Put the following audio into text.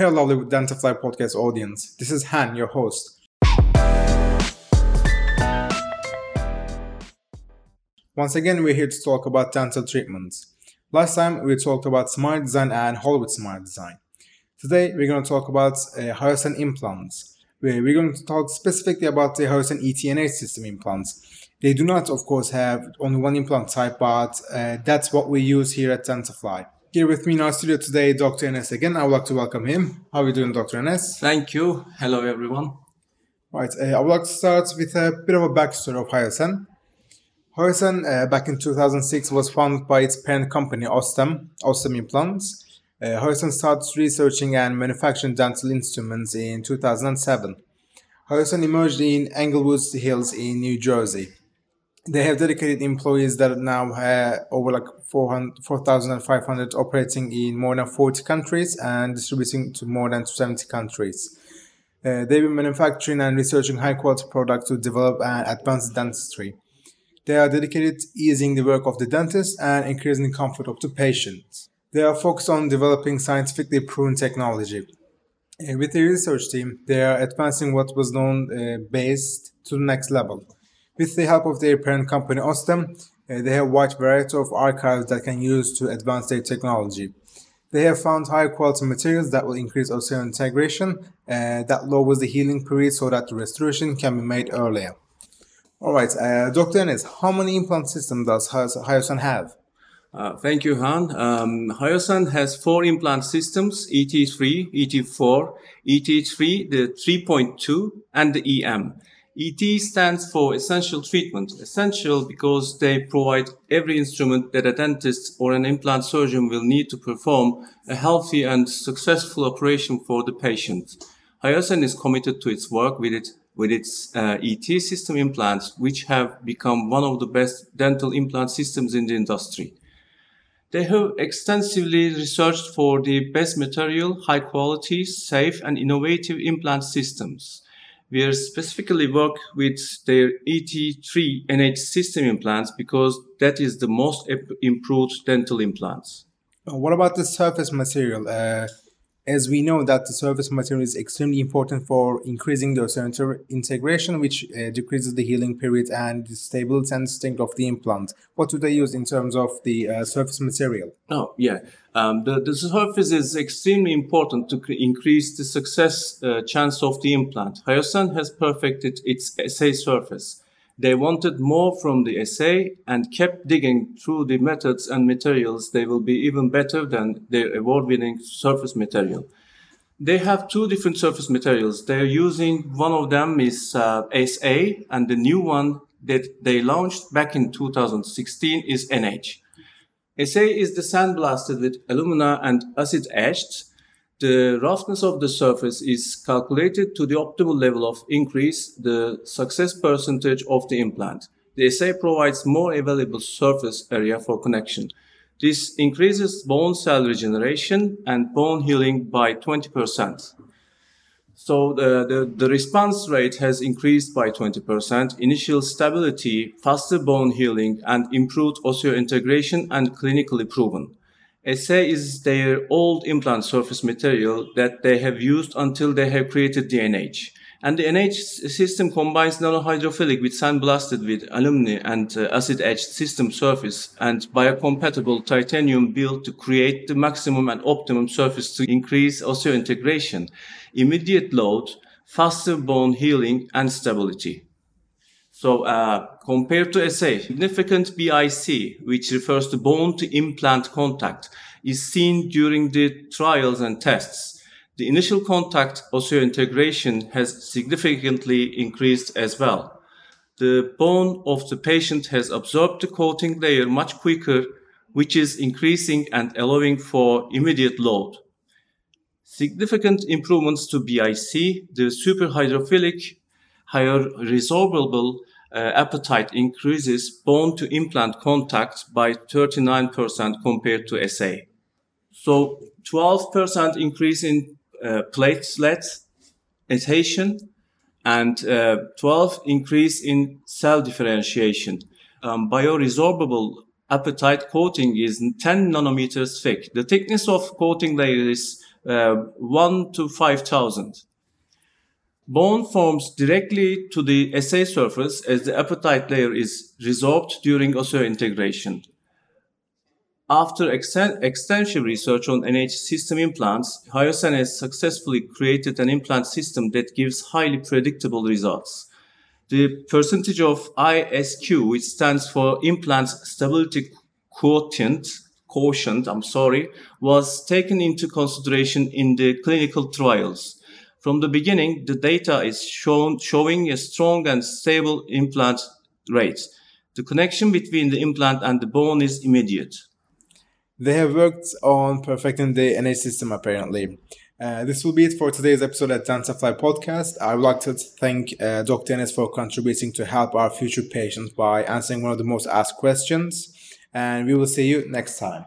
Hello, lovely Dentafly podcast audience. This is Han, your host. Once again, we're here to talk about dental treatments. Last time, we talked about smart design and Hollywood smart design. Today, we're going to talk about uh, Hiossen implants. We're, we're going to talk specifically about the Hiossen ETNH system implants. They do not, of course, have only one implant type, but uh, that's what we use here at Dentafly. Here with me in our studio today, Dr. Enes again. I would like to welcome him. How are you doing, Dr. Enes? Thank you. Hello, everyone. Right. Uh, I would like to start with a bit of a backstory of Hiossen. Hiossen, uh, back in 2006, was founded by its parent company, Osstem, Osstem Implants. Uh, Hiossen started researching and manufacturing dental instruments in 2007. Hiossen emerged in Englewood Hills in New Jersey they have dedicated employees that now have over like 4,500 operating in more than 40 countries and distributing to more than 70 countries. Uh, they've been manufacturing and researching high quality products to develop and advance dentistry. They are dedicated to easing the work of the dentist and increasing the comfort of the patient. They are focused on developing scientifically proven technology. Uh, with the research team, they are advancing what was known uh, based to the next level. With the help of their parent company Osstem, uh, they have a wide variety of archives that can use to advance their technology. They have found high quality materials that will increase osseointegration, uh, that lowers the healing period so that the restoration can be made earlier. Alright, uh, Dr. Enes, how many implant systems does Hiossen have? Uh, thank you, Han. Um, Hiossen has four implant systems, ET3, ET4, ET3, the 3.2, and the EM. ET stands for essential treatment. Essential because they provide every instrument that a dentist or an implant surgeon will need to perform a healthy and successful operation for the patient. Hiossen is committed to its work with it with its uh, ET system implants, which have become one of the best dental implant systems in the industry. They have extensively researched for the best material, high quality, safe, and innovative implant systems we specifically work with their ET3 NH system implants because that is the most improved dental implants. Uh, what about the surface material? Uh, as we know that the surface material is extremely important for increasing the osseous integration, which uh, decreases the healing period and the stability and strength of the implant. What do they use in terms of the uh, surface material? Oh, yeah. Um, the, the surface is extremely important to increase the success uh, chance of the implant. Hiossen has perfected its SA surface. They wanted more from the SA and kept digging through the methods and materials. They will be even better than their award-winning surface material. They have two different surface materials. They're using one of them is uh, SA, and the new one that they launched back in 2016 is NH. SA is the sandblasted with alumina and acid etched the roughness of the surface is calculated to the optimal level of increase the success percentage of the implant. The SA provides more available surface area for connection. This increases bone cell regeneration and bone healing by 20%. So the, the, the, response rate has increased by 20%, initial stability, faster bone healing, and improved osseointegration and clinically proven. SA is their old implant surface material that they have used until they have created the NH. And the NH system combines nanohydrophilic with sandblasted with alumina and uh, acid etched system surface and biocompatible titanium build to create the maximum and optimum surface to increase osseointegration, immediate load, faster bone healing, and stability. So uh, compared to SA, significant BIC, which refers to bone to implant contact, is seen during the trials and tests. The initial contact osseointegration has significantly increased as well. The bone of the patient has absorbed the coating layer much quicker, which is increasing and allowing for immediate load. Significant improvements to BIC, the superhydrophilic, higher resorbable uh, apatite increases bone to implant contact by 39% compared to SA. So 12% increase in uh, platelet adhesion and uh, 12 increase in cell differentiation. Um, bioresorbable apatite coating is 10 nanometers thick. The thickness of coating layer is uh, 1 to 5000. Bone forms directly to the SA surface as the apatite layer is resorbed during osseointegration. After extensive research on NH system implants, Hiossen has successfully created an implant system that gives highly predictable results. The percentage of ISQ, which stands for implant stability quotient, quotient, I'm sorry, was taken into consideration in the clinical trials. From the beginning, the data is shown showing a strong and stable implant rate. The connection between the implant and the bone is immediate. They have worked on perfecting the NH system apparently. Uh, this will be it for today's episode at Dentafly Podcast. I would like to thank uh, Dr. Enes for contributing to help our future patients by answering one of the most asked questions. And we will see you next time.